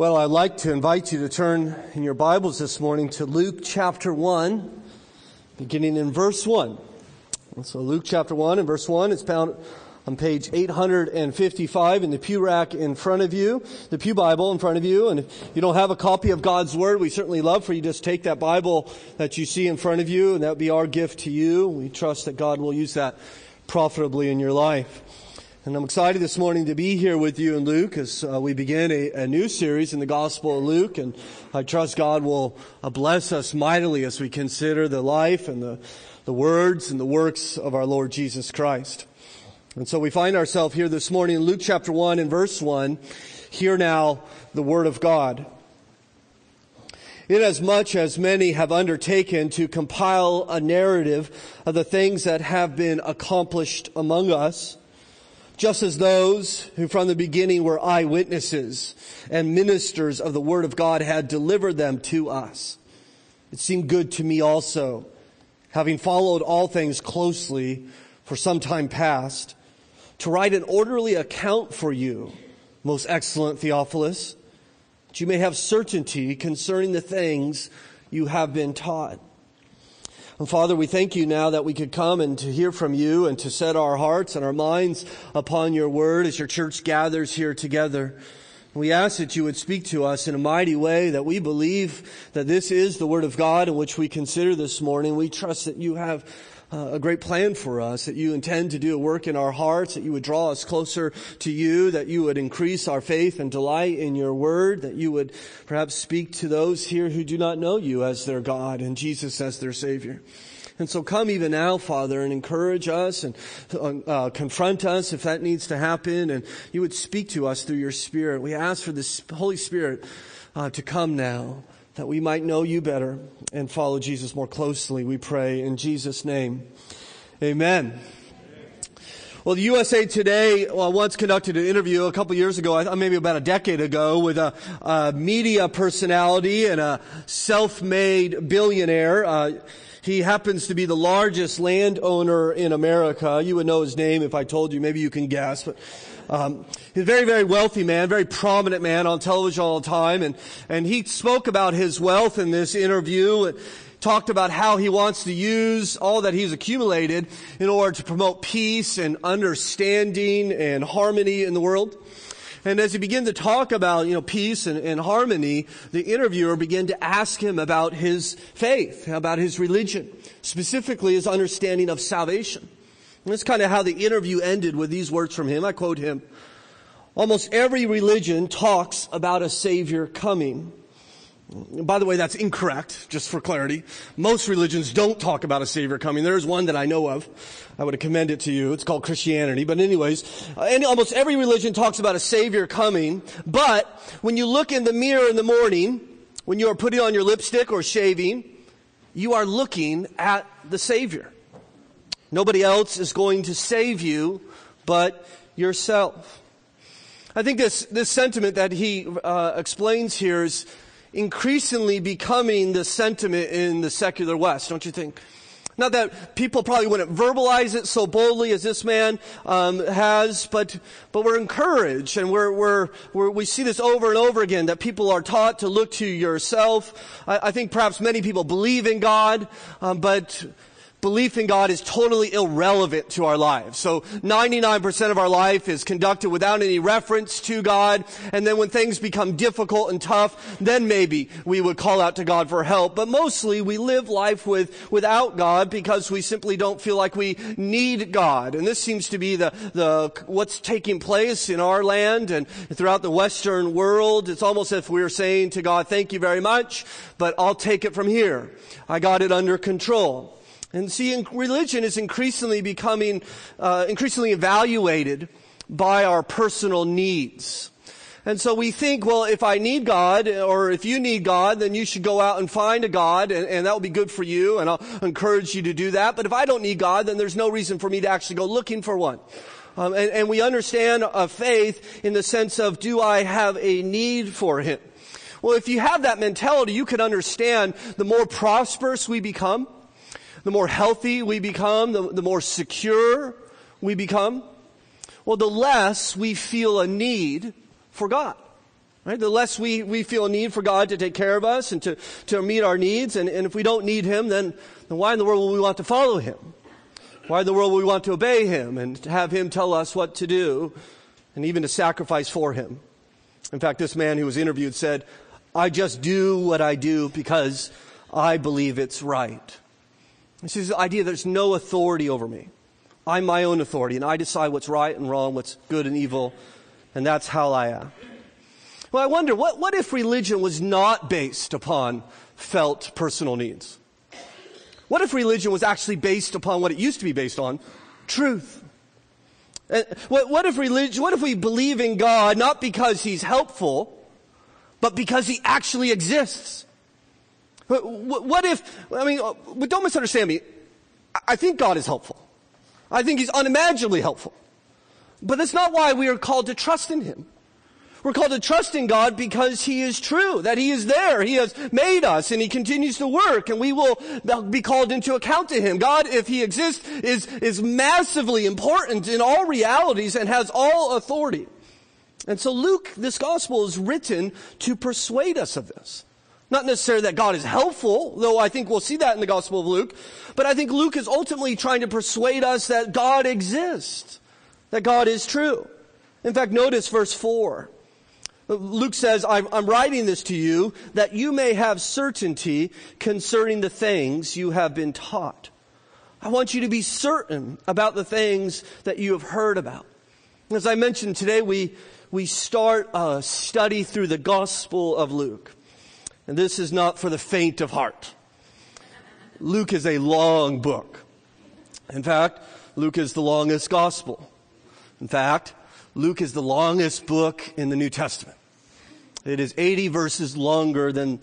Well, I'd like to invite you to turn in your Bibles this morning to Luke chapter 1, beginning in verse 1. So Luke chapter 1 and verse 1 is found on page 855 in the pew rack in front of you, the pew Bible in front of you. And if you don't have a copy of God's Word, we certainly love for you just take that Bible that you see in front of you, and that would be our gift to you. We trust that God will use that profitably in your life. And I'm excited this morning to be here with you in Luke as uh, we begin a, a, new series in the Gospel of Luke. And I trust God will uh, bless us mightily as we consider the life and the, the words and the works of our Lord Jesus Christ. And so we find ourselves here this morning in Luke chapter 1 and verse 1. Hear now the Word of God. Inasmuch as many have undertaken to compile a narrative of the things that have been accomplished among us, just as those who from the beginning were eyewitnesses and ministers of the word of God had delivered them to us. It seemed good to me also, having followed all things closely for some time past, to write an orderly account for you, most excellent Theophilus, that you may have certainty concerning the things you have been taught and Father, we thank you now that we could come and to hear from you and to set our hearts and our minds upon your word as your church gathers here together. We ask that you would speak to us in a mighty way, that we believe that this is the Word of God in which we consider this morning. We trust that you have uh, a great plan for us, that you intend to do a work in our hearts, that you would draw us closer to you, that you would increase our faith and delight in your word, that you would perhaps speak to those here who do not know you as their God and Jesus as their Savior. And so come even now, Father, and encourage us and uh, confront us if that needs to happen, and you would speak to us through your Spirit. We ask for the Holy Spirit uh, to come now that we might know you better and follow Jesus more closely, we pray in Jesus' name. Amen. Well, the USA Today well, once conducted an interview a couple years ago, maybe about a decade ago, with a, a media personality and a self-made billionaire. Uh, he happens to be the largest landowner in America. You would know his name if I told you. Maybe you can guess, but um, he's a very, very wealthy man, very prominent man on television all the time, and and he spoke about his wealth in this interview. And, talked about how he wants to use all that he's accumulated in order to promote peace and understanding and harmony in the world. And as he began to talk about, you know, peace and, and, harmony, the interviewer began to ask him about his faith, about his religion, specifically his understanding of salvation. And that's kind of how the interview ended with these words from him. I quote him. Almost every religion talks about a savior coming. By the way, that's incorrect, just for clarity. Most religions don't talk about a savior coming. There is one that I know of. I would commend it to you. It's called Christianity. But anyways, uh, almost every religion talks about a savior coming. But when you look in the mirror in the morning, when you are putting on your lipstick or shaving, you are looking at the savior. Nobody else is going to save you but yourself. I think this, this sentiment that he uh, explains here is increasingly becoming the sentiment in the secular West, don't you think? Not that people probably wouldn't verbalize it so boldly as this man um, has, but but we're encouraged, and we're, we're, we're, we see this over and over again that people are taught to look to yourself. I, I think perhaps many people believe in God, um, but belief in God is totally irrelevant to our lives. So 99% of our life is conducted without any reference to God. And then when things become difficult and tough, then maybe we would call out to God for help. But mostly we live life with, without God because we simply don't feel like we need God. And this seems to be the, the, what's taking place in our land and throughout the Western world. It's almost as if we are saying to God, thank you very much, but I'll take it from here. I got it under control. And see, religion is increasingly becoming, uh, increasingly evaluated by our personal needs. And so we think, well, if I need God, or if you need God, then you should go out and find a God, and, and that will be good for you, and I'll encourage you to do that. But if I don't need God, then there's no reason for me to actually go looking for one. Um, and, and, we understand a faith in the sense of, do I have a need for Him? Well, if you have that mentality, you can understand the more prosperous we become, the more healthy we become, the, the more secure we become, well, the less we feel a need for God. Right? The less we, we feel a need for God to take care of us and to, to meet our needs. And, and if we don't need Him, then, then why in the world will we want to follow Him? Why in the world will we want to obey Him and have Him tell us what to do and even to sacrifice for Him? In fact, this man who was interviewed said, I just do what I do because I believe it's right. This is the idea there's no authority over me. I'm my own authority, and I decide what's right and wrong, what's good and evil, and that's how I am. Well, I wonder, what, what if religion was not based upon felt personal needs? What if religion was actually based upon what it used to be based on? Truth. Uh, what, what if religion, what if we believe in God not because He's helpful, but because He actually exists? What, what if, I mean, uh, but don't misunderstand me. I think God is helpful. I think He's unimaginably helpful. But that's not why we are called to trust in Him. We're called to trust in God because He is true, that He is there. He has made us and He continues to work and we will be called into account to Him. God, if He exists, is, is massively important in all realities and has all authority. And so Luke, this gospel is written to persuade us of this. Not necessarily that God is helpful, though I think we'll see that in the gospel of Luke, but I think Luke is ultimately trying to persuade us that God exists, that God is true. In fact, notice verse 4. Luke says, I'm, writing this to you that you may have certainty concerning the things you have been taught. I want you to be certain about the things that you have heard about. As I mentioned today, we, we start a study through the Gospel of Luke. And this is not for the faint of heart. Luke is a long book. In fact, Luke is the longest Gospel. In fact, Luke is the longest book in the New Testament. It is 80 verses longer than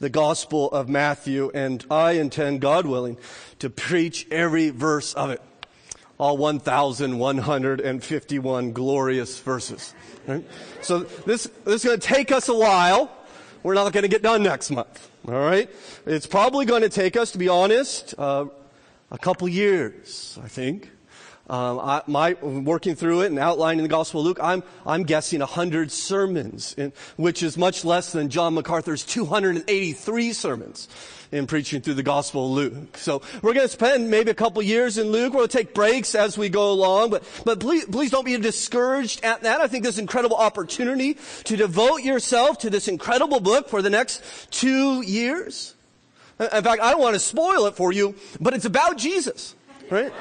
the Gospel of Matthew, and I intend, God willing, to preach every verse of it. All 1,151 glorious verses. Right? So this, this is going to take us a while. We're not going to get done next month. All right? It's probably going to take us, to be honest, uh, a couple years, I think. Um, I, my, working through it and outlining the Gospel of Luke, I'm, I'm guessing 100 sermons, in, which is much less than John MacArthur's 283 sermons in preaching through the Gospel of Luke. So we're going to spend maybe a couple years in Luke. We'll take breaks as we go along, but, but please, please don't be discouraged at that. I think this incredible opportunity to devote yourself to this incredible book for the next two years. In fact, I don't want to spoil it for you, but it's about Jesus, right?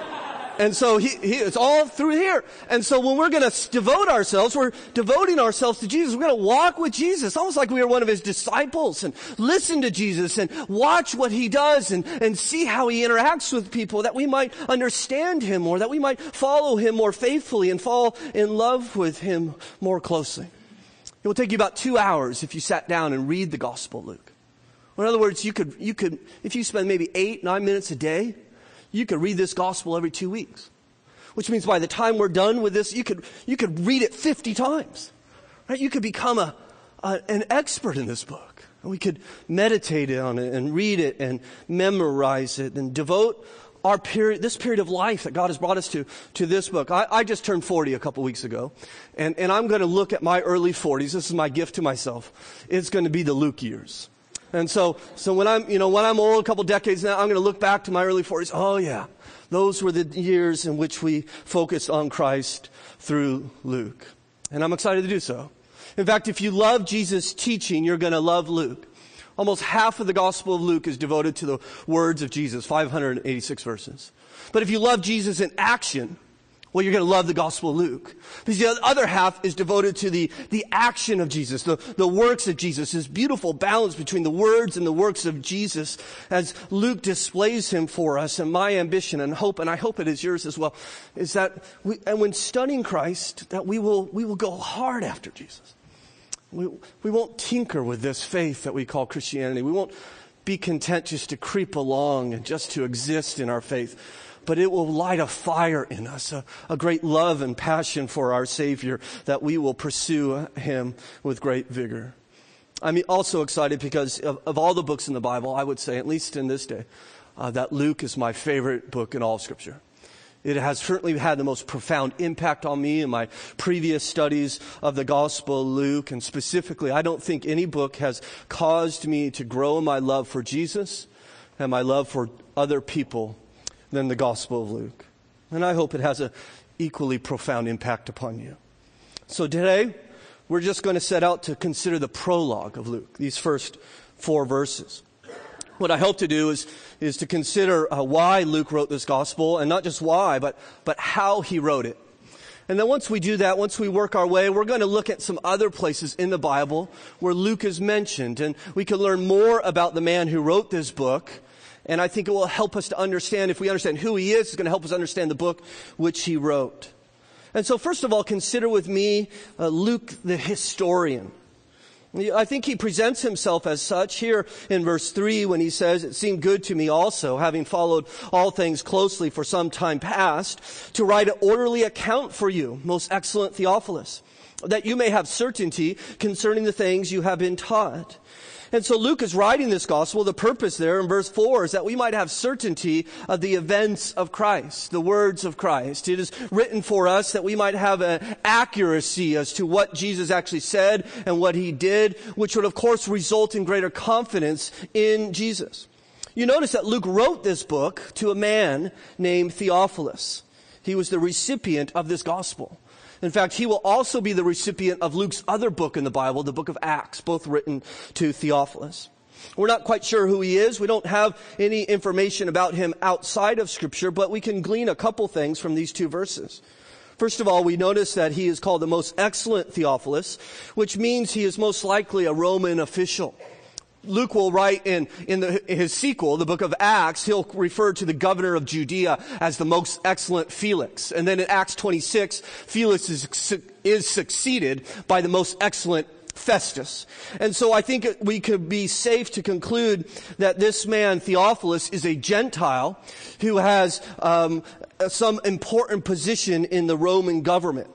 And so he, he, it's all through here. And so when we're going to devote ourselves, we're devoting ourselves to Jesus. We're going to walk with Jesus, almost like we are one of his disciples and listen to Jesus and watch what he does and, and see how he interacts with people that we might understand him more, that we might follow him more faithfully and fall in love with him more closely. It will take you about two hours if you sat down and read the Gospel, Luke. In other words, you could, you could, if you spend maybe eight, nine minutes a day, you could read this gospel every two weeks. Which means by the time we're done with this, you could, you could read it 50 times. Right? You could become a, a an expert in this book. And we could meditate on it and read it and memorize it and devote our period, this period of life that God has brought us to, to this book. I, I just turned 40 a couple weeks ago, and, and I'm going to look at my early 40s. This is my gift to myself. It's going to be the Luke years. And so, so when I'm, you know, when I'm old, a couple decades now, I'm going to look back to my early 40s. Oh yeah, those were the years in which we focused on Christ through Luke. And I'm excited to do so. In fact, if you love Jesus' teaching, you're going to love Luke. Almost half of the Gospel of Luke is devoted to the words of Jesus, 586 verses. But if you love Jesus in action, well, you're going to love the Gospel of Luke. Because the other half is devoted to the, the action of Jesus, the, the works of Jesus, this beautiful balance between the words and the works of Jesus as Luke displays him for us. And my ambition and hope, and I hope it is yours as well, is that we, and when studying Christ, that we will, we will go hard after Jesus. We, we won't tinker with this faith that we call Christianity. We won't be content just to creep along and just to exist in our faith but it will light a fire in us, a, a great love and passion for our Savior that we will pursue Him with great vigor. I'm also excited because of, of, all the books in the Bible, I would say, at least in this day, uh, that Luke is my favorite book in all Scripture. It has certainly had the most profound impact on me in my previous studies of the Gospel of Luke. And specifically, I don't think any book has caused me to grow my love for Jesus and my love for other people than the Gospel of Luke. And I hope it has an equally profound impact upon you. So today, we're just going to set out to consider the prologue of Luke, these first four verses. What I hope to do is, is to consider uh, why Luke wrote this gospel, and not just why, but, but how he wrote it. And then once we do that, once we work our way, we're going to look at some other places in the Bible where Luke is mentioned, and we can learn more about the man who wrote this book. And I think it will help us to understand, if we understand who he is, it's going to help us understand the book which he wrote. And so first of all, consider with me uh, Luke the historian. I think he presents himself as such here in verse 3 when he says, It seemed good to me also, having followed all things closely for some time past, to write an orderly account for you, most excellent Theophilus, that you may have certainty concerning the things you have been taught and so Luke is writing this gospel. The purpose there in verse 4 is that we might have certainty of the events of Christ, the words of Christ. It is written for us that we might have an accuracy as to what Jesus actually said and what he did, which would of course result in greater confidence in Jesus. You notice that Luke wrote this book to a man named Theophilus. He was the recipient of this gospel. In fact, he will also be the recipient of Luke's other book in the Bible, the book of Acts, both written to Theophilus. We're not quite sure who he is. We don't have any information about him outside of scripture, but we can glean a couple things from these two verses. First of all, we notice that he is called the most excellent Theophilus, which means he is most likely a Roman official. Luke will write in, in, the, his sequel, the book of Acts, he'll refer to the governor of Judea as the most excellent Felix. And then in Acts 26, Felix is, is succeeded by the most excellent Festus. And so I think we could be safe to conclude that this man, Theophilus, is a Gentile who has um, some important position in the Roman government.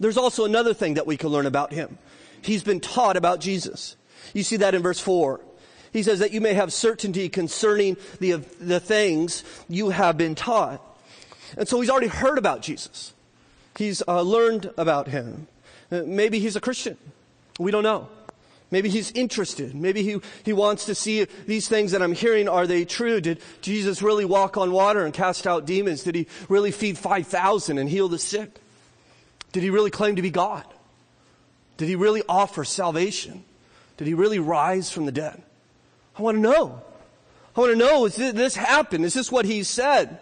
There's also another thing that we can learn about him. He's been taught about Jesus. You see that in verse 4. He says that you may have certainty concerning the, the things you have been taught. And so he's already heard about Jesus. He's uh, learned about him. Uh, maybe he's a Christian. We don't know. Maybe he's interested. Maybe he, he wants to see these things that I'm hearing, are they true? Did Jesus really walk on water and cast out demons? Did he really feed 5,000 and heal the sick? Did he really claim to be God? Did he really offer salvation? Did he really rise from the dead? I want to know. I want to know, is this happen? Is this what he said?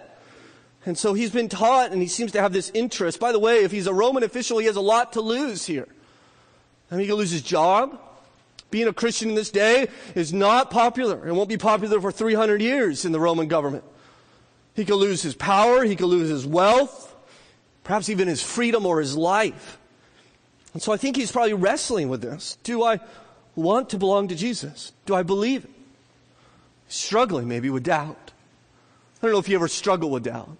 And so he's been taught and he seems to have this interest. By the way, if he's a Roman official, he has a lot to lose here. I mean, he could lose his job. Being a Christian in this day is not popular. It won't be popular for 300 years in the Roman government. He could lose his power. He could lose his wealth. Perhaps even his freedom or his life. And so I think he's probably wrestling with this. Do I want to belong to Jesus? Do I believe it? Struggling maybe with doubt. I don't know if you ever struggle with doubt.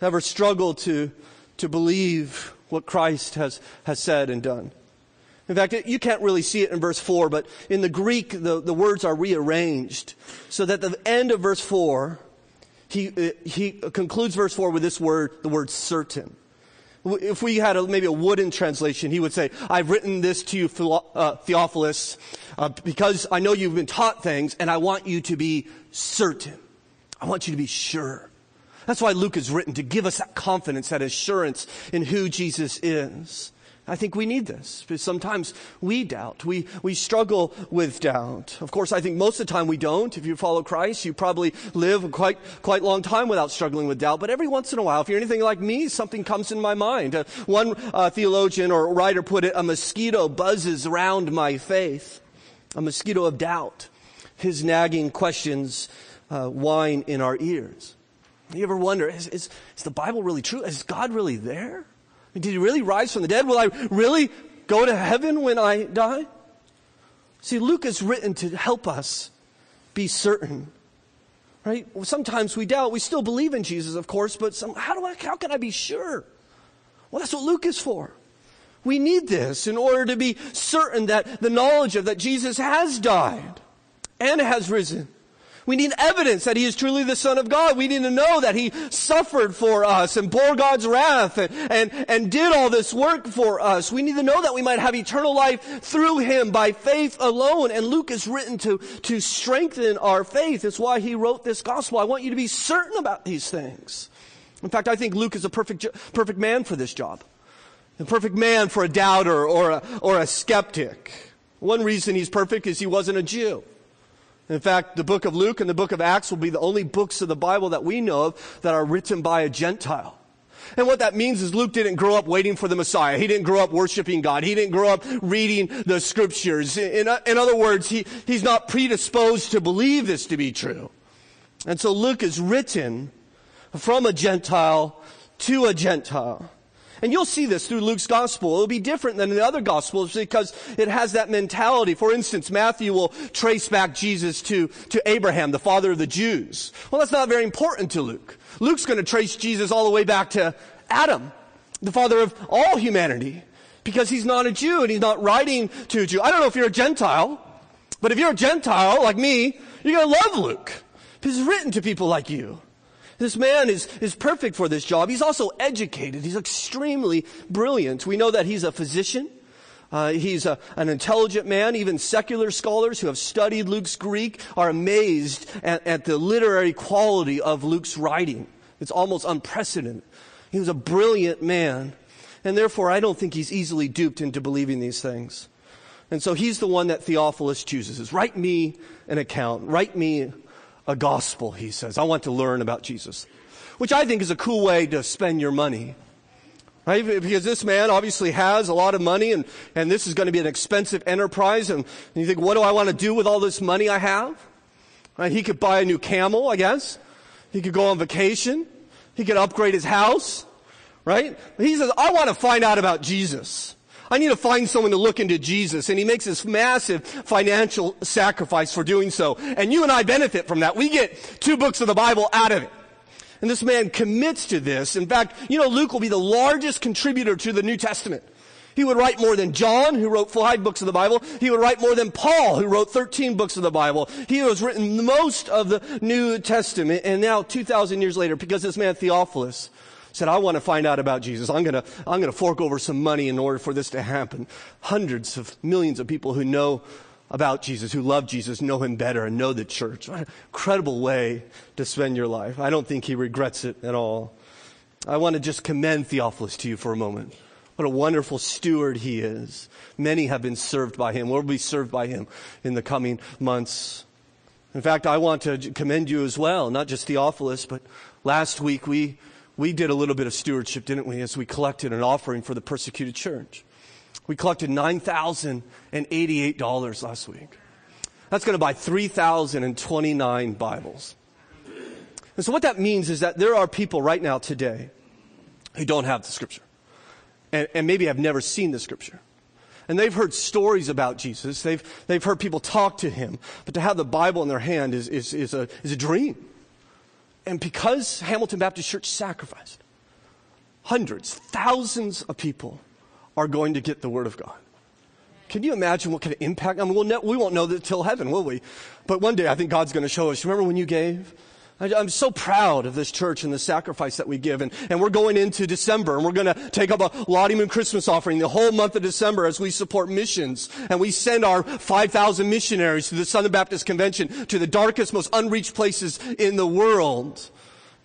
Ever struggle to, to believe what Christ has, has said and done. In fact, you can't really see it in verse 4, but in the Greek, the, the words are rearranged so that the end of verse 4, he, uh, he concludes verse 4 with this word, the word certain. If we had a, maybe a wooden translation, he would say, I've written this to you, uh, Theophilus, uh, because I know you've been taught things and I want you to be certain. I want you to be sure. That's why Luke is written to give us that confidence, that assurance in who Jesus is. I think we need this because sometimes we doubt. We, we struggle with doubt. Of course, I think most of the time we don't. If you follow Christ, you probably live quite, quite long time without struggling with doubt. But every once in a while, if you're anything like me, something comes in my mind. Uh, one uh, theologian or writer put it, a mosquito buzzes around my faith. A mosquito of doubt. His nagging questions uh, whine in our ears. You ever wonder, is, is, is the Bible really true? Is God really there? Did he really rise from the dead? Will I really go to heaven when I die? See, Luke is written to help us be certain. Right? Sometimes we doubt. We still believe in Jesus, of course, but some, how do I, how can I be sure? Well, that's what Luke is for. We need this in order to be certain that the knowledge of that Jesus has died and has risen We need evidence that he is truly the Son of God. We need to know that he suffered for us and bore God's wrath and, and, and did all this work for us. We need to know that we might have eternal life through him by faith alone. And Luke is written to, to strengthen our faith. It's why he wrote this gospel. I want you to be certain about these things. In fact, I think Luke is a perfect, perfect man for this job. A perfect man for a doubter or a, or a skeptic. One reason he's perfect is he wasn't a Jew. In fact, the book of Luke and the book of Acts will be the only books of the Bible that we know of that are written by a Gentile. And what that means is Luke didn't grow up waiting for the Messiah. He didn't grow up worshiping God. He didn't grow up reading the scriptures. In, in other words, he, he's not predisposed to believe this to be true. And so Luke is written from a Gentile to a Gentile. And you'll see this through Luke's gospel. It'll be different than the other gospels because it has that mentality. For instance, Matthew will trace back Jesus to, to Abraham, the father of the Jews. Well, that's not very important to Luke. Luke's going to trace Jesus all the way back to Adam, the father of all humanity, because he's not a Jew and he's not writing to a Jew. I don't know if you're a Gentile, but if you're a Gentile like me, you're going to love Luke because written to people like you. This man is, is perfect for this job. He's also educated. He's extremely brilliant. We know that he's a physician. Uh, he's a, an intelligent man. Even secular scholars who have studied Luke's Greek are amazed at, at the literary quality of Luke's writing. It's almost unprecedented. He was a brilliant man. And therefore, I don't think he's easily duped into believing these things. And so he's the one that Theophilus chooses. Is write me an account. Write me a gospel, he says. I want to learn about Jesus, which I think is a cool way to spend your money. Right? Because this man obviously has a lot of money and, and this is going to be an expensive enterprise. And, and you think, what do I want to do with all this money I have? Right? He could buy a new camel, I guess. He could go on vacation. He could upgrade his house. Right? He says, I want to find out about Jesus. I need to find someone to look into Jesus. And he makes this massive financial sacrifice for doing so. And you and I benefit from that. We get two books of the Bible out of it. And this man commits to this. In fact, you know, Luke will be the largest contributor to the New Testament. He would write more than John, who wrote five books of the Bible. He would write more than Paul, who wrote 13 books of the Bible. He has written most of the New Testament. And now, 2,000 years later, because this man Theophilus said, I want to find out about Jesus. I'm going to, I'm going to fork over some money in order for this to happen. Hundreds of millions of people who know about Jesus, who love Jesus, know him better and know the church. What an incredible way to spend your life. I don't think he regrets it at all. I want to just commend Theophilus to you for a moment. What a wonderful steward he is. Many have been served by him, will be served by him in the coming months. In fact, I want to commend you as well, not just Theophilus, but last week we we did a little bit of stewardship, didn't we, as we collected an offering for the persecuted church. We collected $9,088 last week. That's going to buy 3,029 Bibles. And so what that means is that there are people right now today who don't have the scripture and, and maybe have never seen the scripture. And they've heard stories about Jesus. They've, they've heard people talk to him. But to have the Bible in their hand is, is, is, a, is a dream. And because Hamilton Baptist Church sacrificed, hundreds, thousands of people are going to get the Word of God. Can you imagine what kind of impact? I mean, we'll ne- we won't know that till heaven, will we? But one day I think God's going to show us. Remember when you gave? I'm so proud of this church and the sacrifice that we give. And, and we're going into December and we're going to take up a Moon Christmas offering the whole month of December as we support missions. And we send our 5,000 missionaries to the Southern Baptist Convention to the darkest, most unreached places in the world.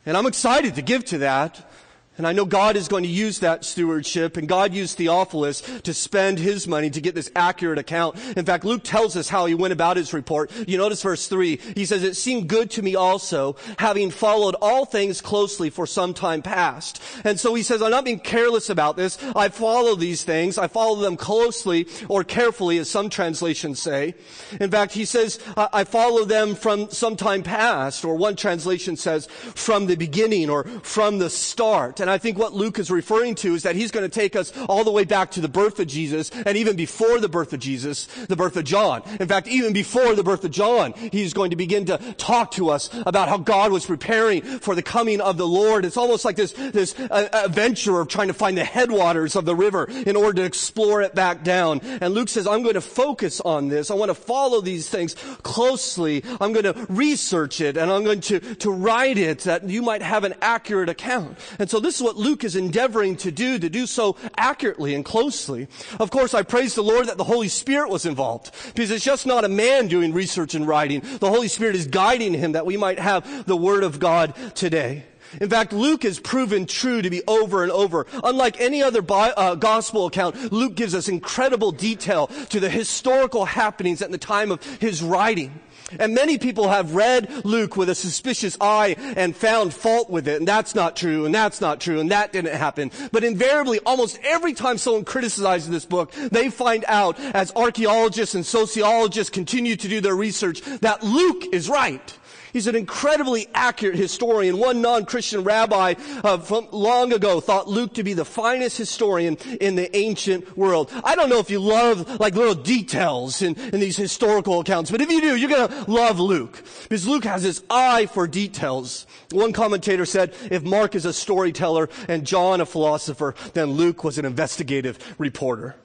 And I'm excited to give to that. And I know God is going to use that stewardship, and God used Theophilus to spend his money to get this accurate account. In fact, Luke tells us how he went about his report. You notice verse 3. He says, It seemed good to me also, having followed all things closely for some time past. And so he says, I'm not being careless about this. I follow these things. I follow them closely or carefully, as some translations say. In fact, he says, I follow them from some time past, or one translation says, from the beginning or from the start. I think what Luke is referring to is that he's going to take us all the way back to the birth of Jesus and even before the birth of Jesus, the birth of John. In fact, even before the birth of John, he's going to begin to talk to us about how God was preparing for the coming of the Lord. It's almost like this, this uh, adventure of trying to find the headwaters of the river in order to explore it back down. And Luke says, I'm going to focus on this. I want to follow these things closely. I'm going to research it and I'm going to, to write it that you might have an accurate account. And so this is what Luke is endeavoring to do, to do so accurately and closely. Of course, I praise the Lord that the Holy Spirit was involved because it's just not a man doing research and writing. The Holy Spirit is guiding him that we might have the Word of God today. In fact, Luke is proven true to be over and over. Unlike any other bi- uh, gospel account, Luke gives us incredible detail to the historical happenings at the time of his writing. And many people have read Luke with a suspicious eye and found fault with it. And that's not true. And that's not true. And that didn't happen. But invariably, almost every time someone criticizes this book, they find out as archaeologists and sociologists continue to do their research that Luke is right. He's an incredibly accurate historian. One non-Christian rabbi uh, from long ago thought Luke to be the finest historian in the ancient world. I don't know if you love like little details in, in these historical accounts, but if you do, you're gonna love Luke. Because Luke has this eye for details. One commentator said, if Mark is a storyteller and John a philosopher, then Luke was an investigative reporter.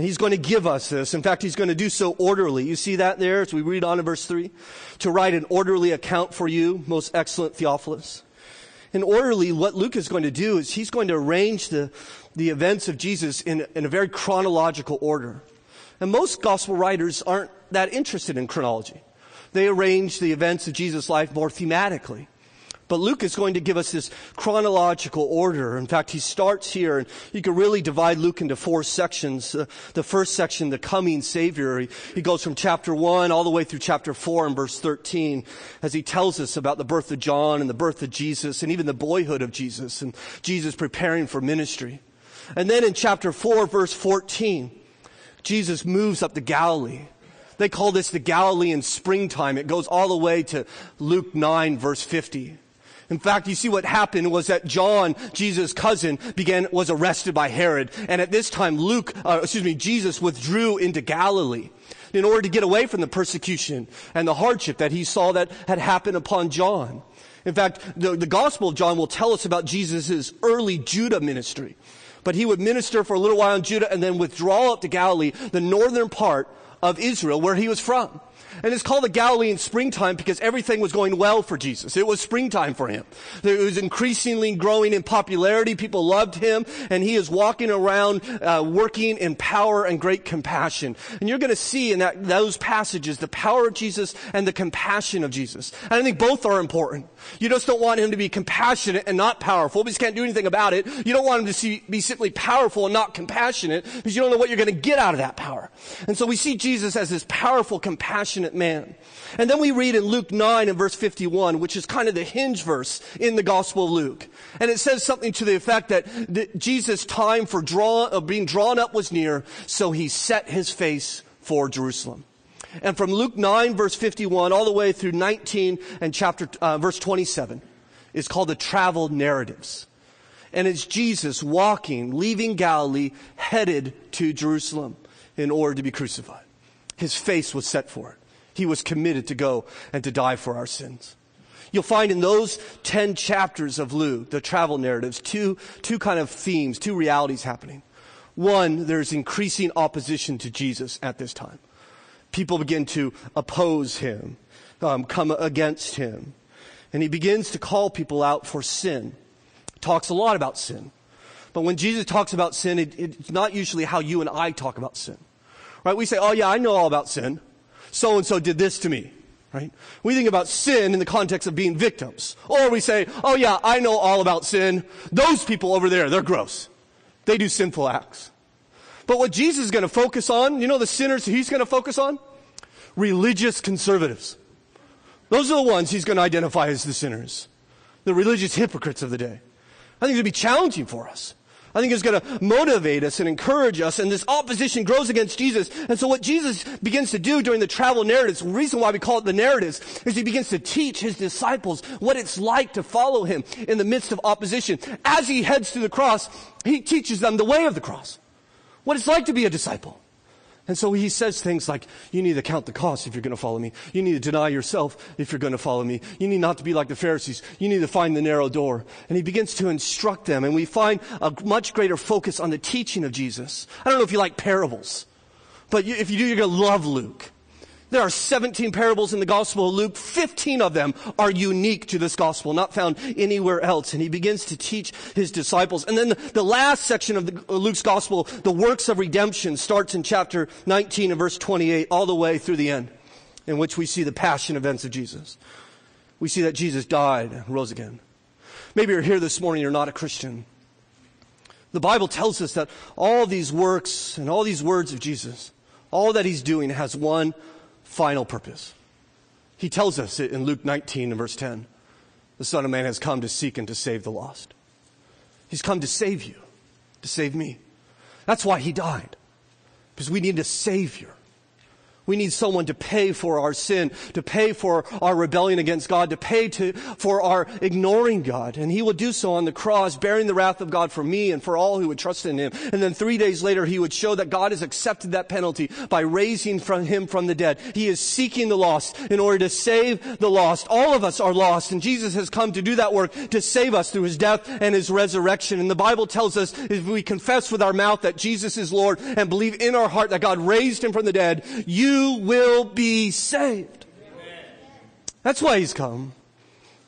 And he's going to give us this. In fact, he's going to do so orderly. You see that there as we read on in verse 3? To write an orderly account for you, most excellent Theophilus. And orderly, what Luke is going to do is he's going to arrange the, the events of Jesus in, in a very chronological order. And most gospel writers aren't that interested in chronology. They arrange the events of Jesus' life more thematically. But Luke is going to give us this chronological order. In fact, he starts here, and you can really divide Luke into four sections. Uh, the first section, the coming Savior, he, he goes from chapter 1 all the way through chapter 4 and verse 13 as he tells us about the birth of John and the birth of Jesus and even the boyhood of Jesus and Jesus preparing for ministry. And then in chapter 4, verse 14, Jesus moves up to Galilee. They call this the Galilean springtime. It goes all the way to Luke 9, verse 50. In fact, you see what happened was that John, Jesus' cousin, began, was arrested by Herod. And at this time, Luke, uh, excuse me, Jesus withdrew into Galilee in order to get away from the persecution and the hardship that he saw that had happened upon John. In fact, the, the Gospel of John will tell us about Jesus' early Judah ministry. But he would minister for a little while in Judah and then withdraw up to Galilee, the northern part of Israel, where he was from. And it's called the Galilean springtime because everything was going well for Jesus. It was springtime for him. It was increasingly growing in popularity. People loved him and he is walking around uh, working in power and great compassion. And you're going to see in that, those passages the power of Jesus and the compassion of Jesus. And I think both are important. You just don't want him to be compassionate and not powerful because you can't do anything about it. You don't want him to see, be simply powerful and not compassionate because you don't know what you're going to get out of that power. And so we see Jesus as this powerful, compassionate man. And then we read in Luke 9 and verse 51, which is kind of the hinge verse in the Gospel of Luke. And it says something to the effect that Jesus' time for draw, uh, being drawn up was near, so he set his face for Jerusalem. And from Luke 9 verse 51 all the way through 19 and chapter, uh, verse 27 is called the travel narratives. And it's Jesus walking, leaving Galilee, headed to Jerusalem in order to be crucified. His face was set for it. He was committed to go and to die for our sins. You'll find in those 10 chapters of Luke, the travel narratives, two, two kind of themes, two realities happening. One, there's increasing opposition to Jesus at this time. People begin to oppose him, um, come against him. And he begins to call people out for sin. Talks a lot about sin. But when Jesus talks about sin, it, it's not usually how you and I talk about sin. Right? We say, oh yeah, I know all about sin so and so did this to me. Right? We think about sin in the context of being victims. Or we say, oh yeah, I know all about sin. Those people over there, they're gross. They do sinful acts. But what Jesus is going to focus on, you know the sinners he's going to focus on? Religious conservatives. Those are the ones he's going to identify as the sinners. The religious hypocrites of the day. I think it'd be challenging for us. I think it's going to motivate us and encourage us. And this opposition grows against Jesus. And so what Jesus begins to do during the travel narratives, the reason why we call it the narratives, is he begins to teach his disciples what it's like to follow him in the midst of opposition. As he heads to the cross, he teaches them the way of the cross. What it's like to be a disciple. And so he says things like, you need to count the cost if you're going to follow me. You need to deny yourself if you're going to follow me. You need not to be like the Pharisees. You need to find the narrow door. And he begins to instruct them. And we find a much greater focus on the teaching of Jesus. I don't know if you like parables, but if you do, you're going to love Luke. There are 17 parables in the Gospel of Luke. 15 of them are unique to this Gospel, not found anywhere else. And he begins to teach his disciples. And then the, the last section of the, Luke's Gospel, the works of redemption, starts in chapter 19 and verse 28 all the way through the end, in which we see the passion events of Jesus. We see that Jesus died and rose again. Maybe you're here this morning, you're not a Christian. The Bible tells us that all these works and all these words of Jesus, all that he's doing has one final purpose. He tells us in Luke 19 and verse 10 the Son of Man has come to seek and to save the lost. He's come to save you, to save me. That's why he died, because we need a Savior. We need someone to pay for our sin, to pay for our rebellion against God, to pay to, for our ignoring God. And he would do so on the cross, bearing the wrath of God for me and for all who would trust in him. And then three days later, he would show that God has accepted that penalty by raising from him from the dead. He is seeking the lost in order to save the lost. All of us are lost, and Jesus has come to do that work to save us through his death and his resurrection. And the Bible tells us if we confess with our mouth that Jesus is Lord and believe in our heart that God raised him from the dead, you will be saved. That's why he's come.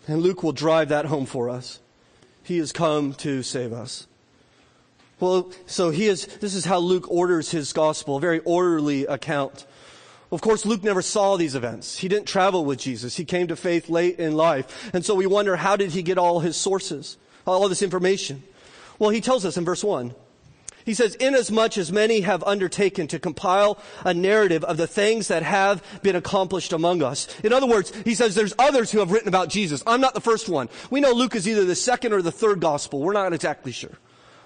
And Luke will drive that home for us. He has come to save us. Well, so he is, this is how Luke orders his gospel, a very orderly account. Of course, Luke never saw these events. He didn't travel with Jesus. He came to faith late in life. And so we wonder, how did he get all his sources, all this information? Well, he tells us in verse 1. He says, inasmuch as many have undertaken to compile a narrative of the things that have been accomplished among us. In other words, he says there's others who have written about Jesus. I'm not the first one. We know Luke is either the second or the third gospel. We're not exactly sure.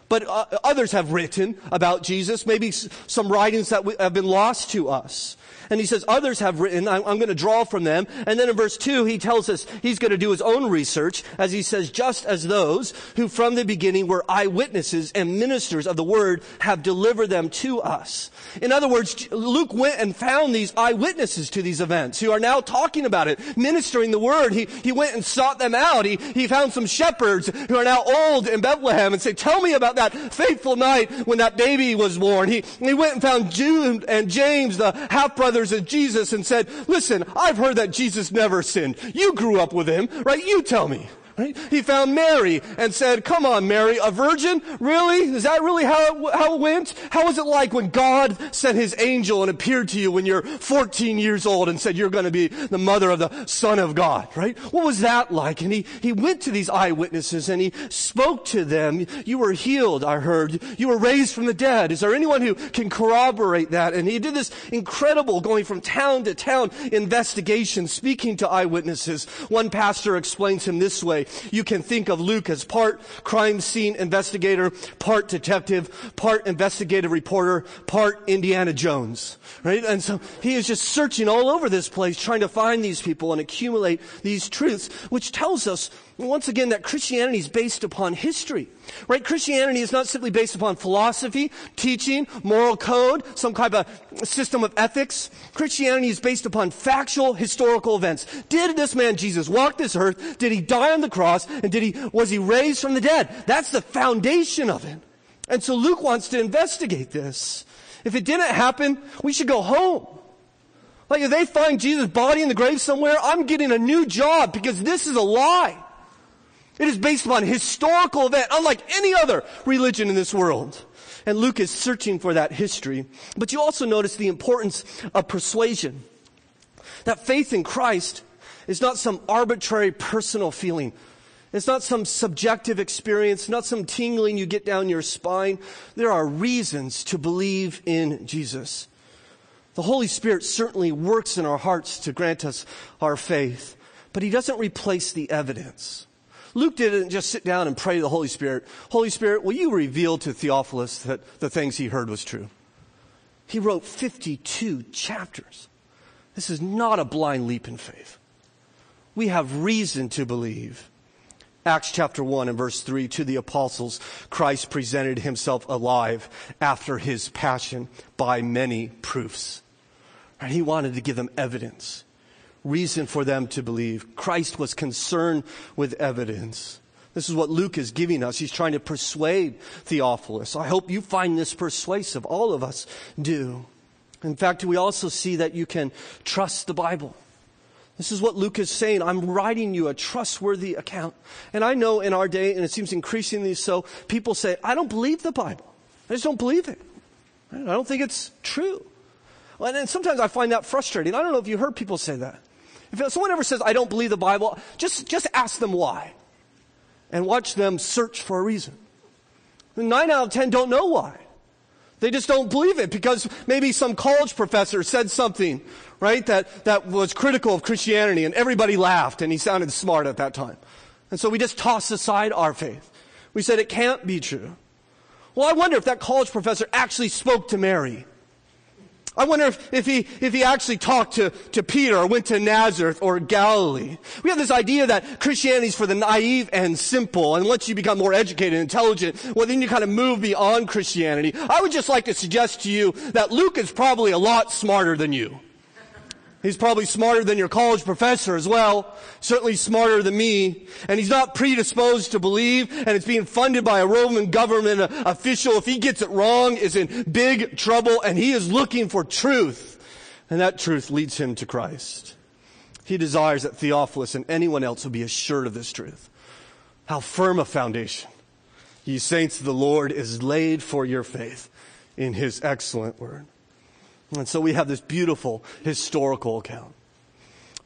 But uh, others have written about Jesus, maybe some writings that have been lost to us. And he says, others have written, I'm, I'm going to draw from them. And then in verse 2, he tells us he's going to do his own research, as he says, just as those who from the beginning were eyewitnesses and ministers of the word have delivered them to us. In other words, Luke went and found these eyewitnesses to these events who are now talking about it, ministering the word. He, he went and sought them out. He, he found some shepherds who are now old in Bethlehem and said, tell me about that fateful night when that baby was born. He, he went and found Jude and James, the half brothers of Jesus and said, listen, I've heard that Jesus never sinned. You grew up with him, right? You tell me. Right? He found Mary and said, come on, Mary, a virgin? Really? Is that really how it, how it went? How was it like when God sent his angel and appeared to you when you're 14 years old and said you're going to be the mother of the son of God, right? What was that like? And he, he went to these eyewitnesses and he spoke to them. You were healed, I heard. You were raised from the dead. Is there anyone who can corroborate that? And he did this incredible going from town to town investigation, speaking to eyewitnesses. One pastor explains him this way. You can think of Luke as part crime scene investigator, part detective, part investigative reporter, part Indiana Jones, right? And so he is just searching all over this place trying to find these people and accumulate these truths, which tells us once again that Christianity is based upon history. Right? Christianity is not simply based upon philosophy, teaching, moral code, some kind of a system of ethics. Christianity is based upon factual historical events. Did this man Jesus walk this earth? Did he die on the cross? And did he, was he raised from the dead? That's the foundation of it. And so Luke wants to investigate this. If it didn't happen, we should go home. Like if they find Jesus' body in the grave somewhere, I'm getting a new job because this is a lie. It is based upon historical event, unlike any other religion in this world. And Luke is searching for that history. But you also notice the importance of persuasion. That faith in Christ is not some arbitrary personal feeling. It's not some subjective experience, not some tingling you get down your spine. There are reasons to believe in Jesus. The Holy Spirit certainly works in our hearts to grant us our faith, but He doesn't replace the evidence. Luke didn't just sit down and pray to the Holy Spirit, Holy Spirit, will you reveal to Theophilus that the things he heard was true? He wrote 52 chapters. This is not a blind leap in faith. We have reason to believe. Acts chapter 1 and verse 3 to the apostles, Christ presented himself alive after his passion by many proofs. And he wanted to give them evidence, reason for them to believe. Christ was concerned with evidence. This is what Luke is giving us. He's trying to persuade Theophilus. I hope you find this persuasive. All of us do. In fact, we also see that you can trust the Bible. This is what Luke is saying. I'm writing you a trustworthy account. And I know in our day, and it seems increasingly so, people say, I don't believe the Bible. I just don't believe it. I don't think it's true. And sometimes I find that frustrating. I don't know if you heard people say that. If someone ever says, I don't believe the Bible, just, just ask them why and watch them search for a reason. Nine out of ten don't know why. They just don't believe it because maybe some college professor said something, right, that, that was critical of Christianity and everybody laughed and he sounded smart at that time. And so we just tossed aside our faith. We said it can't be true. Well, I wonder if that college professor actually spoke to Mary I wonder if, if, he, if he actually talked to, to Peter or went to Nazareth or Galilee. We have this idea that Christianity is for the naive and simple. And once you become more educated and intelligent, well, then you kind of move beyond Christianity. I would just like to suggest to you that Luke is probably a lot smarter than you. He's probably smarter than your college professor as well. Certainly smarter than me. And he's not predisposed to believe and it's being funded by a Roman government official. If he gets it wrong, is in big trouble and he is looking for truth. And that truth leads him to Christ. He desires that Theophilus and anyone else will be assured of this truth. How firm a foundation, ye saints of the Lord, is laid for your faith in his excellent word. And so we have this beautiful historical account.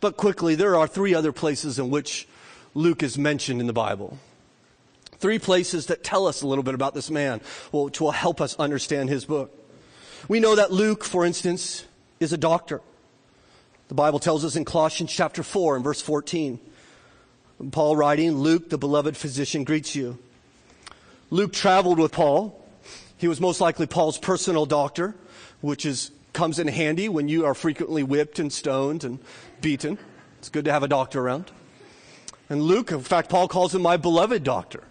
But quickly, there are three other places in which Luke is mentioned in the Bible. Three places that tell us a little bit about this man, which will help us understand his book. We know that Luke, for instance, is a doctor. The Bible tells us in Colossians chapter 4 and verse 14. Paul writing, Luke, the beloved physician, greets you. Luke traveled with Paul. He was most likely Paul's personal doctor, which is comes in handy when you are frequently whipped and stoned and beaten. It's good to have a doctor around. And Luke, in fact, Paul calls him my beloved doctor.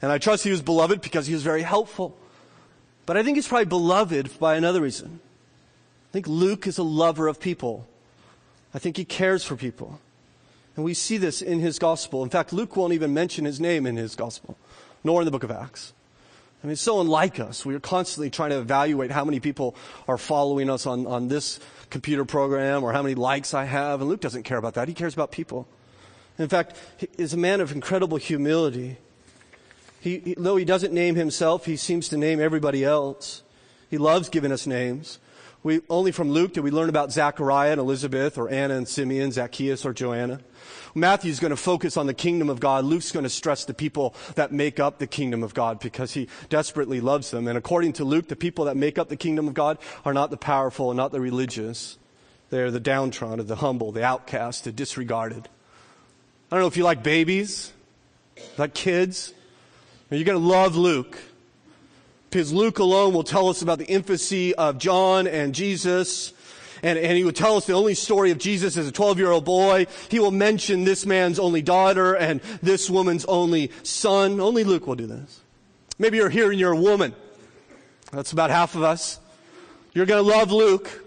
And I trust he was beloved because he was very helpful. But I think he's probably beloved by another reason. I think Luke is a lover of people. I think he cares for people. And we see this in his gospel. In fact, Luke won't even mention his name in his gospel, nor in the book of Acts. I mean, it's so unlike us. We are constantly trying to evaluate how many people are following us on, on this computer program or how many likes I have. And Luke doesn't care about that. He cares about people. In fact, he is a man of incredible humility. He, he, though he doesn't name himself, he seems to name everybody else. He loves giving us names. We, only from Luke did we learn about Zachariah and Elizabeth or Anna and Simeon, Zacchaeus or Joanna. Matthew's going to focus on the kingdom of God. Luke's going to stress the people that make up the kingdom of God because he desperately loves them. And according to Luke, the people that make up the kingdom of God are not the powerful and not the religious. They're the downtrodden, the humble, the outcast, the disregarded. I don't know if you like babies, like kids. You're going to love Luke because Luke alone will tell us about the infancy of John and Jesus. And, and he would tell us the only story of Jesus as a 12 year old boy. He will mention this man's only daughter and this woman's only son. Only Luke will do this. Maybe you're here and you're a woman. That's about half of us. You're going to love Luke.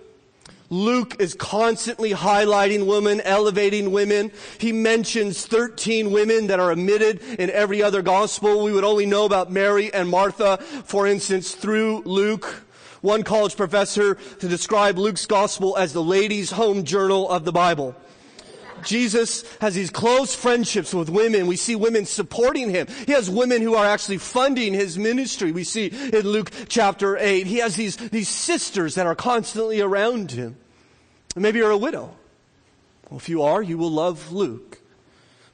Luke is constantly highlighting women, elevating women. He mentions 13 women that are omitted in every other gospel. We would only know about Mary and Martha, for instance, through Luke. One college professor to describe Luke's gospel as the ladies' home journal of the Bible. Jesus has these close friendships with women. We see women supporting him. He has women who are actually funding his ministry. We see in Luke chapter 8. He has these, these sisters that are constantly around him. Maybe you're a widow. Well, if you are, you will love Luke.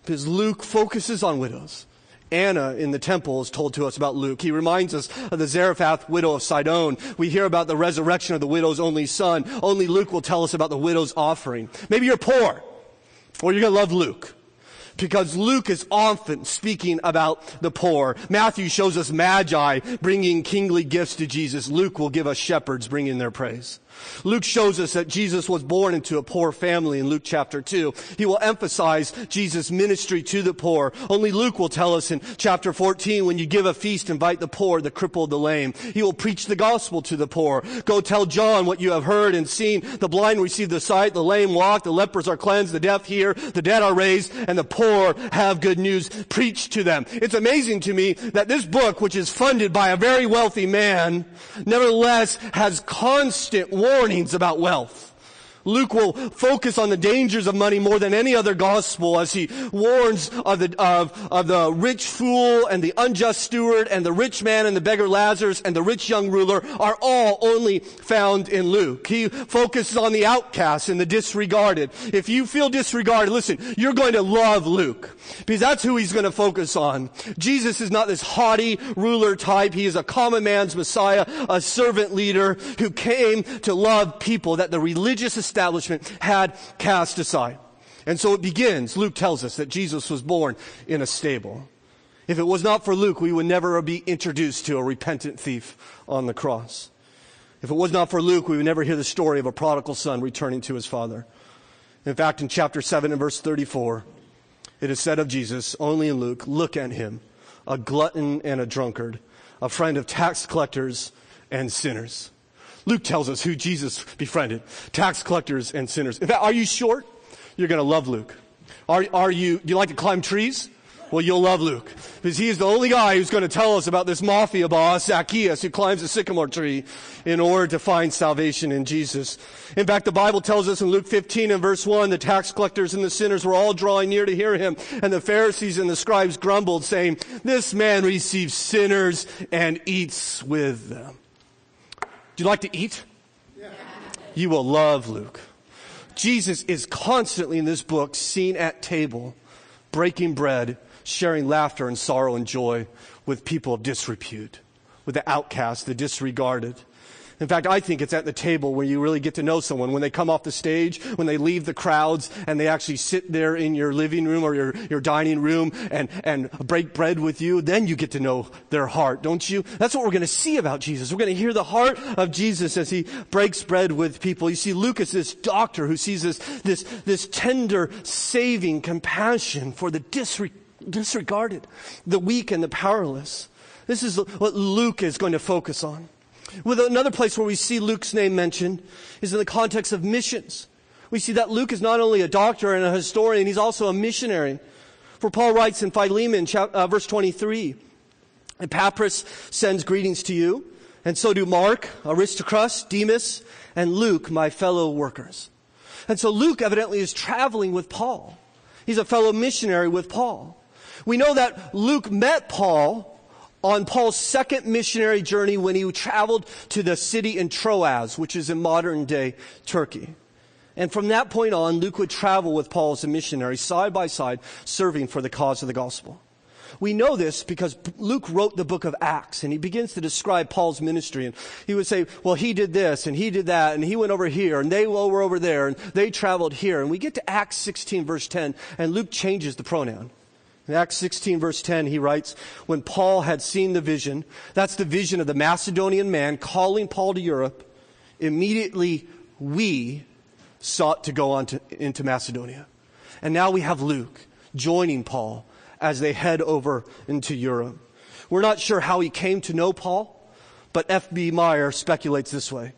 Because Luke focuses on widows. Anna in the temple is told to us about Luke. He reminds us of the Zarephath widow of Sidon. We hear about the resurrection of the widow's only son. Only Luke will tell us about the widow's offering. Maybe you're poor. Or you're going to love Luke. because Luke is often speaking about the poor. Matthew shows us magi bringing kingly gifts to Jesus. Luke will give us shepherds bringing their praise. Luke shows us that Jesus was born into a poor family in Luke chapter 2. He will emphasize Jesus' ministry to the poor. Only Luke will tell us in chapter 14, when you give a feast, invite the poor, the crippled, the lame. He will preach the gospel to the poor. Go tell John what you have heard and seen. The blind receive the sight, the lame walk, the lepers are cleansed, the deaf hear, the dead are raised, and the poor have good news. Preach to them. It's amazing to me that this book, which is funded by a very wealthy man, nevertheless has constant warnings about wealth. Luke will focus on the dangers of money more than any other gospel as he warns of the, of, of the rich fool and the unjust steward and the rich man and the beggar Lazarus and the rich young ruler are all only found in Luke. He focuses on the outcasts and the disregarded. If you feel disregarded, listen, you're going to love Luke because that's who he's going to focus on. Jesus is not this haughty ruler type. He is a common man's Messiah, a servant leader who came to love people that the religious establishment had cast aside. And so it begins. Luke tells us that Jesus was born in a stable. If it was not for Luke, we would never be introduced to a repentant thief on the cross. If it was not for Luke, we would never hear the story of a prodigal son returning to his father. In fact, in chapter 7 and verse 34, it is said of Jesus, only in Luke, look at him, a glutton and a drunkard, a friend of tax collectors and sinners. Luke tells us who Jesus befriended tax collectors and sinners. In fact, are you short? You're going to love Luke. Are, are you, do you like to climb trees? Well, you'll love Luke because he is the only guy who's going to tell us about this mafia boss, Zacchaeus, who climbs a sycamore tree in order to find salvation in Jesus. In fact, the Bible tells us in Luke 15 and verse 1, the tax collectors and the sinners were all drawing near to hear him. And the Pharisees and the scribes grumbled saying, this man receives sinners and eats with them. Do you like to eat? You will love Luke. Jesus is constantly in this book seen at table, breaking bread, sharing laughter and sorrow and joy with people of disrepute, with the outcast, the disregarded. In fact, I think it's at the table where you really get to know someone. When they come off the stage, when they leave the crowds, and they actually sit there in your living room or your, your dining room and, and break bread with you, then you get to know their heart, don't you? That's what we're going to see about Jesus. We're going to hear the heart of Jesus as he breaks bread with people. You see, Luke is this doctor who sees this, this, this tender, saving compassion for the disre- disregarded, the weak and the powerless. This is what Luke is going to focus on. With another place where we see Luke's name mentioned is in the context of missions. We see that Luke is not only a doctor and a historian, he's also a missionary. For Paul writes in Philemon, uh, verse 23, Epaphras sends greetings to you, and so do Mark, Aristarchus, Demas, and Luke, my fellow workers. And so Luke evidently is traveling with Paul. He's a fellow missionary with Paul. We know that Luke met Paul on Paul's second missionary journey when he traveled to the city in Troas, which is in modern day Turkey. And from that point on, Luke would travel with Paul as a missionary, side by side, serving for the cause of the gospel. We know this because Luke wrote the book of Acts and he begins to describe Paul's ministry and he would say, well, he did this and he did that and he went over here and they were over there and they traveled here. And we get to Acts 16 verse 10 and Luke changes the pronoun. In Acts 16 verse 10, he writes, when Paul had seen the vision, that's the vision of the Macedonian man calling Paul to Europe, immediately we sought to go on to, into Macedonia. And now we have Luke joining Paul as they head over into Europe. We're not sure how he came to know Paul, but F.B. Meyer speculates this way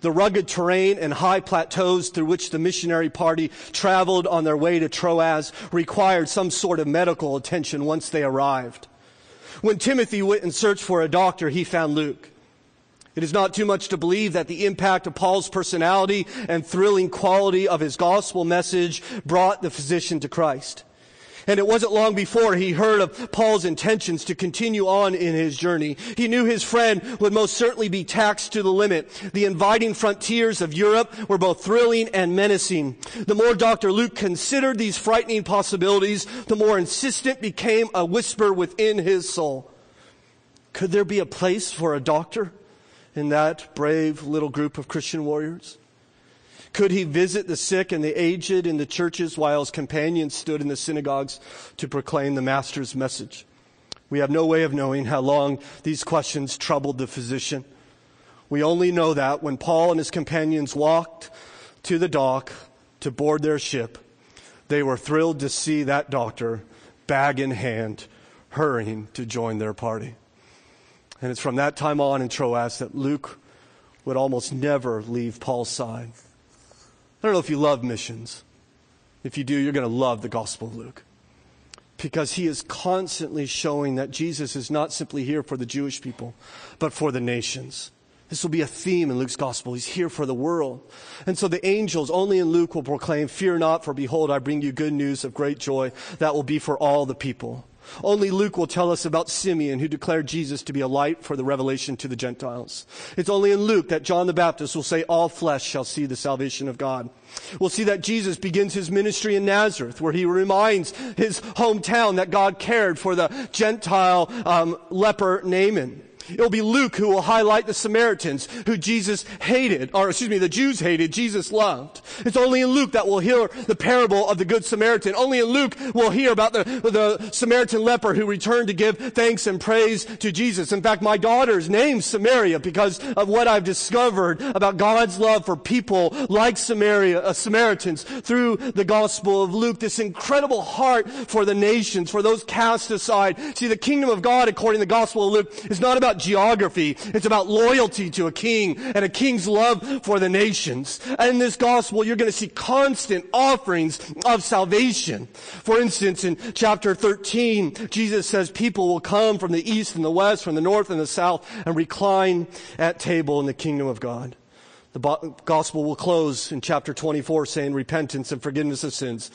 the rugged terrain and high plateaus through which the missionary party traveled on their way to Troas required some sort of medical attention once they arrived. When Timothy went and searched for a doctor, he found Luke. It is not too much to believe that the impact of Paul's personality and thrilling quality of his gospel message brought the physician to Christ. And it wasn't long before he heard of Paul's intentions to continue on in his journey. He knew his friend would most certainly be taxed to the limit. The inviting frontiers of Europe were both thrilling and menacing. The more Dr. Luke considered these frightening possibilities, the more insistent became a whisper within his soul. Could there be a place for a doctor in that brave little group of Christian warriors? Could he visit the sick and the aged in the churches while his companions stood in the synagogues to proclaim the Master's message? We have no way of knowing how long these questions troubled the physician. We only know that when Paul and his companions walked to the dock to board their ship, they were thrilled to see that doctor, bag in hand, hurrying to join their party. And it's from that time on in Troas that Luke would almost never leave Paul's side. I don't know if you love missions. If you do, you're going to love the Gospel of Luke. Because he is constantly showing that Jesus is not simply here for the Jewish people, but for the nations. This will be a theme in Luke's gospel. He's here for the world. And so the angels only in Luke will proclaim, Fear not, for behold, I bring you good news of great joy that will be for all the people. Only Luke will tell us about Simeon, who declared Jesus to be a light for the revelation to the Gentiles. It's only in Luke that John the Baptist will say, All flesh shall see the salvation of God. We'll see that Jesus begins his ministry in Nazareth, where he reminds his hometown that God cared for the Gentile um, leper Naaman. It'll be Luke who will highlight the Samaritans who Jesus hated, or excuse me, the Jews hated, Jesus loved. It's only in Luke that we'll hear the parable of the Good Samaritan. Only in Luke we'll hear about the, the Samaritan leper who returned to give thanks and praise to Jesus. In fact, my daughter's named Samaria because of what I've discovered about God's love for people like Samaria, uh, Samaritans through the Gospel of Luke. This incredible heart for the nations, for those cast aside. See, the kingdom of God, according to the Gospel of Luke, is not about geography. It's about loyalty to a king and a king's love for the nations. And in this gospel, you're going to see constant offerings of salvation. For instance, in chapter 13, Jesus says people will come from the east and the west, from the north and the south, and recline at table in the kingdom of God. The gospel will close in chapter 24 saying repentance and forgiveness of sins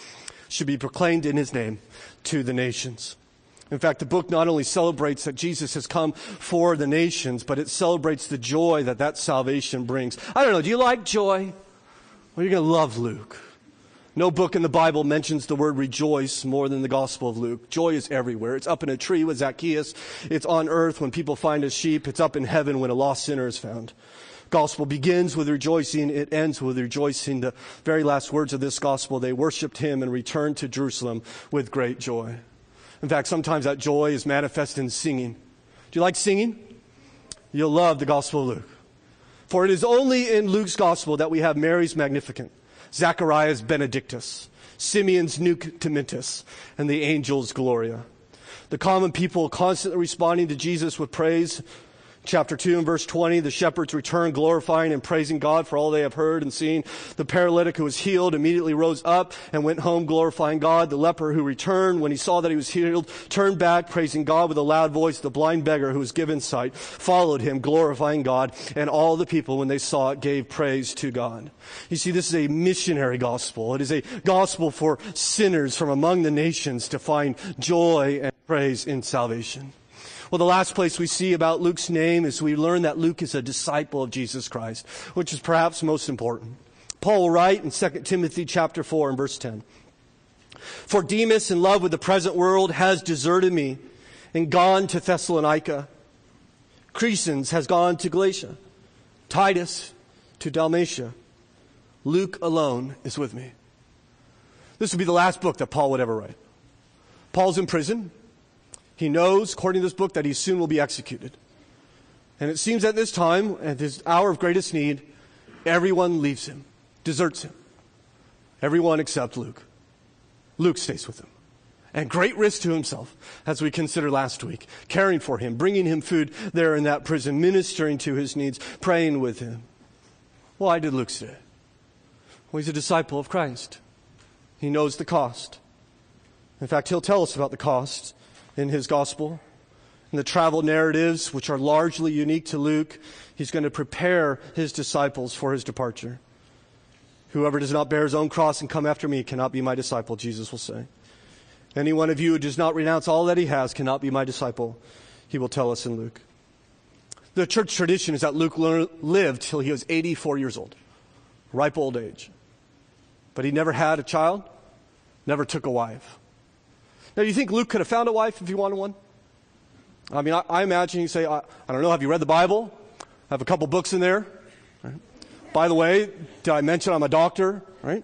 should be proclaimed in his name to the nations. In fact, the book not only celebrates that Jesus has come for the nations, but it celebrates the joy that that salvation brings. I don't know, do you like joy? Well, you're going to love Luke. No book in the Bible mentions the word rejoice more than the Gospel of Luke. Joy is everywhere. It's up in a tree with Zacchaeus. It's on earth when people find a sheep. It's up in heaven when a lost sinner is found. Gospel begins with rejoicing. It ends with rejoicing. The very last words of this gospel, they worshiped him and returned to Jerusalem with great joy. In fact, sometimes that joy is manifest in singing. Do you like singing? You'll love the Gospel of Luke. For it is only in Luke's Gospel that we have Mary's Magnificat, Zachariah's Benedictus, Simeon's Nunc Dimittis, and the angel's Gloria. The common people constantly responding to Jesus with praise Chapter 2 and verse 20, the shepherds return glorifying and praising God for all they have heard and seen. The paralytic who was healed immediately rose up and went home glorifying God. The leper who returned when he saw that he was healed turned back praising God with a loud voice. The blind beggar who was given sight followed him glorifying God. And all the people when they saw it gave praise to God. You see, this is a missionary gospel. It is a gospel for sinners from among the nations to find joy and praise in salvation. Well, the last place we see about Luke's name is we learn that Luke is a disciple of Jesus Christ, which is perhaps most important. Paul will write in 2 Timothy chapter 4 and verse 10. For Demas, in love with the present world, has deserted me and gone to Thessalonica. Crescens has gone to Galatia. Titus to Dalmatia. Luke alone is with me. This would be the last book that Paul would ever write. Paul's in prison. He knows, according to this book, that he soon will be executed. And it seems at this time, at his hour of greatest need, everyone leaves him, deserts him. Everyone except Luke. Luke stays with him. And great risk to himself, as we considered last week, caring for him, bringing him food there in that prison, ministering to his needs, praying with him. Why did Luke stay? Well, he's a disciple of Christ. He knows the cost. In fact, he'll tell us about the cost in his gospel. In the travel narratives, which are largely unique to Luke, he's going to prepare his disciples for his departure. Whoever does not bear his own cross and come after me cannot be my disciple, Jesus will say. Any one of you who does not renounce all that he has cannot be my disciple, he will tell us in Luke. The church tradition is that Luke lived till he was 84 years old, ripe old age. But he never had a child, never took a wife. Now, do you think Luke could have found a wife if he wanted one? I mean, I, I imagine you say, I, I, don't know, have you read the Bible? I have a couple books in there. Right? By the way, did I mention I'm a doctor, right?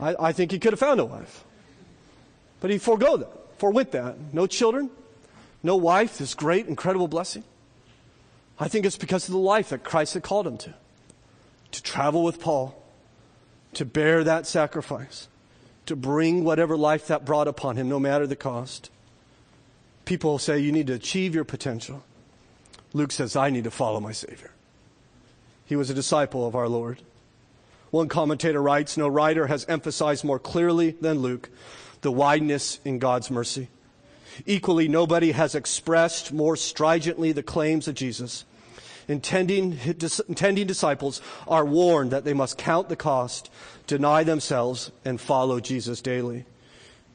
I, I think he could have found a wife. But he forego that, forwent that. No children, no wife, this great, incredible blessing. I think it's because of the life that Christ had called him to. To travel with Paul, to bear that sacrifice, to bring whatever life that brought upon him, no matter the cost. People say you need to achieve your potential. Luke says, I need to follow my Savior. He was a disciple of our Lord. One commentator writes, No writer has emphasized more clearly than Luke the wideness in God's mercy. Equally, nobody has expressed more stridently the claims of Jesus. Intending, intending disciples are warned that they must count the cost, deny themselves, and follow Jesus daily.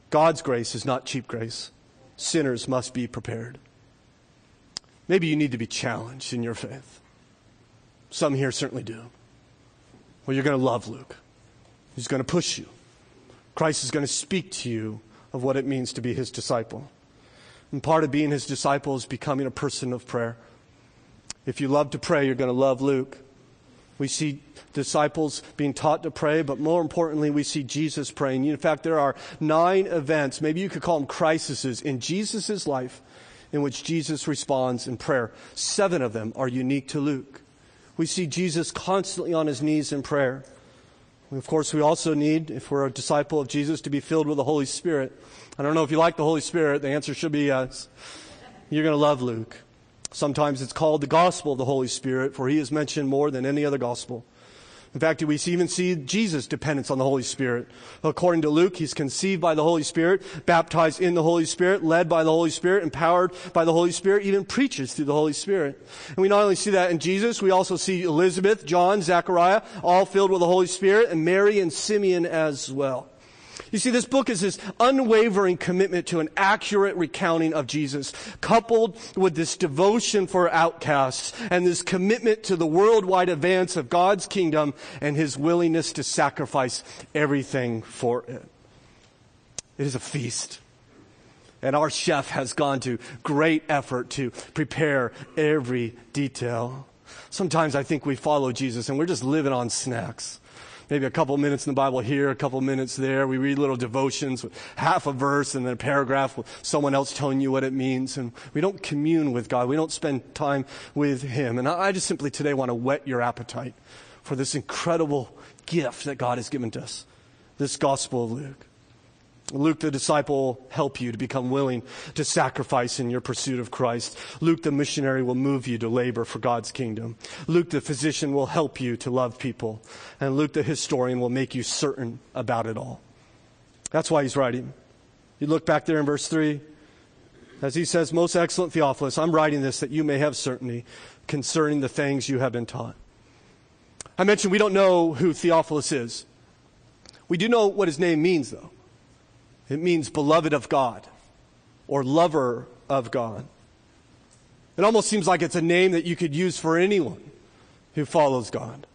God's grace is not cheap grace. Sinners must be prepared. Maybe you need to be challenged in your faith. Some here certainly do. Well, you're going to love Luke. He's going to push you. Christ is going to speak to you of what it means to be his disciple. And part of being his disciple is becoming a person of prayer. If you love to pray, you're going to love Luke. We see disciples being taught to pray, but more importantly, we see Jesus praying. In fact, there are nine events, maybe you could call them crises, in Jesus' life in which Jesus responds in prayer. Seven of them are unique to Luke. We see Jesus constantly on his knees in prayer. Of course, we also need, if we're a disciple of Jesus, to be filled with the Holy Spirit. I don't know if you like the Holy Spirit. The answer should be yes. You're going to love Luke. Sometimes it's called the gospel of the Holy Spirit, for he is mentioned more than any other gospel. In fact, we even see Jesus' dependence on the Holy Spirit. According to Luke, he's conceived by the Holy Spirit, baptized in the Holy Spirit, led by the Holy Spirit, empowered by the Holy Spirit, even preaches through the Holy Spirit. And we not only see that in Jesus, we also see Elizabeth, John, Zechariah, all filled with the Holy Spirit, and Mary and Simeon as well. You see, this book is this unwavering commitment to an accurate recounting of Jesus, coupled with this devotion for outcasts and this commitment to the worldwide advance of God's kingdom and his willingness to sacrifice everything for it. It is a feast. And our chef has gone to great effort to prepare every detail. Sometimes I think we follow Jesus and we're just living on snacks maybe a couple minutes in the Bible here, a couple minutes there. We read little devotions with half a verse and then a paragraph with someone else telling you what it means. And we don't commune with God. We don't spend time with Him. And I just simply today want to whet your appetite for this incredible gift that God has given to us, this Gospel of Luke. Luke the disciple help you to become willing to sacrifice in your pursuit of Christ. Luke the missionary will move you to labor for God's kingdom. Luke the physician will help you to love people. And Luke the historian will make you certain about it all. That's why he's writing. You look back there in verse 3. As he says, Most excellent Theophilus, I'm writing this that you may have certainty concerning the things you have been taught. I mentioned we don't know who Theophilus is. We do know what his name means, though. It means beloved of God or lover of God. It almost seems like it's a name that you could use for anyone who follows God,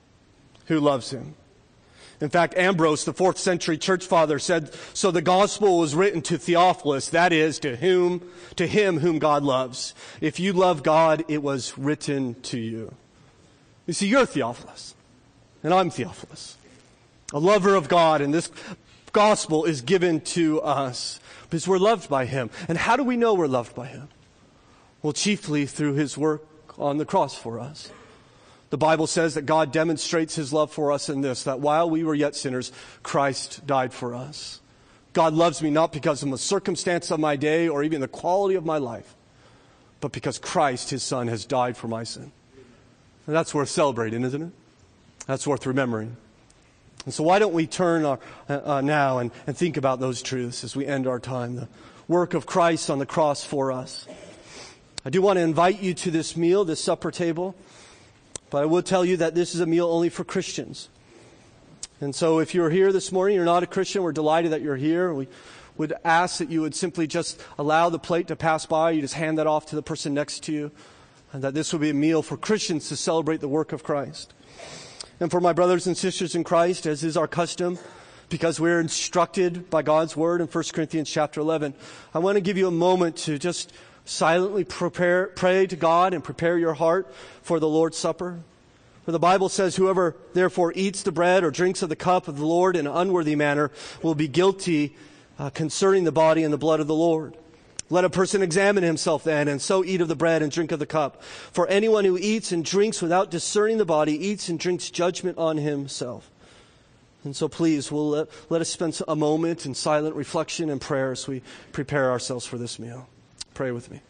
who loves Him. In fact, Ambrose, the fourth century church father, said, so the gospel was written to Theophilus, that is, to whom, to him whom God loves. If you love God, it was written to you. You see, you're Theophilus, and I'm Theophilus, a lover of God, and this gospel is given to us because we're loved by Him. And how do we know we're loved by Him? Well, chiefly through His work on the cross for us. The Bible says that God demonstrates His love for us in this, that while we were yet sinners, Christ died for us. God loves me not because of the circumstance of my day or even the quality of my life, but because Christ, His Son, has died for my sin. And that's worth celebrating, isn't it? That's worth remembering. And so, why don't we turn our, uh, uh, now and, and think about those truths as we end our time? The work of Christ on the cross for us. I do want to invite you to this meal, this supper table, but I will tell you that this is a meal only for Christians. And so, if you're here this morning, you're not a Christian, we're delighted that you're here. We would ask that you would simply just allow the plate to pass by. You just hand that off to the person next to you. And that this will be a meal for Christians to celebrate the work of Christ and for my brothers and sisters in Christ, as is our custom, because we're instructed by God's word in 1 Corinthians chapter 11. I want to give you a moment to just silently prepare, pray to God and prepare your heart for the Lord's Supper. For the Bible says, Whoever therefore eats the bread or drinks of the cup of the Lord in an unworthy manner will be guilty uh, concerning the body and the blood of the Lord. Let a person examine himself then, and so eat of the bread and drink of the cup. For anyone who eats and drinks without discerning the body eats and drinks judgment on himself. And so please, we'll let, let us spend a moment in silent reflection and prayer as we prepare ourselves for this meal. Pray with me.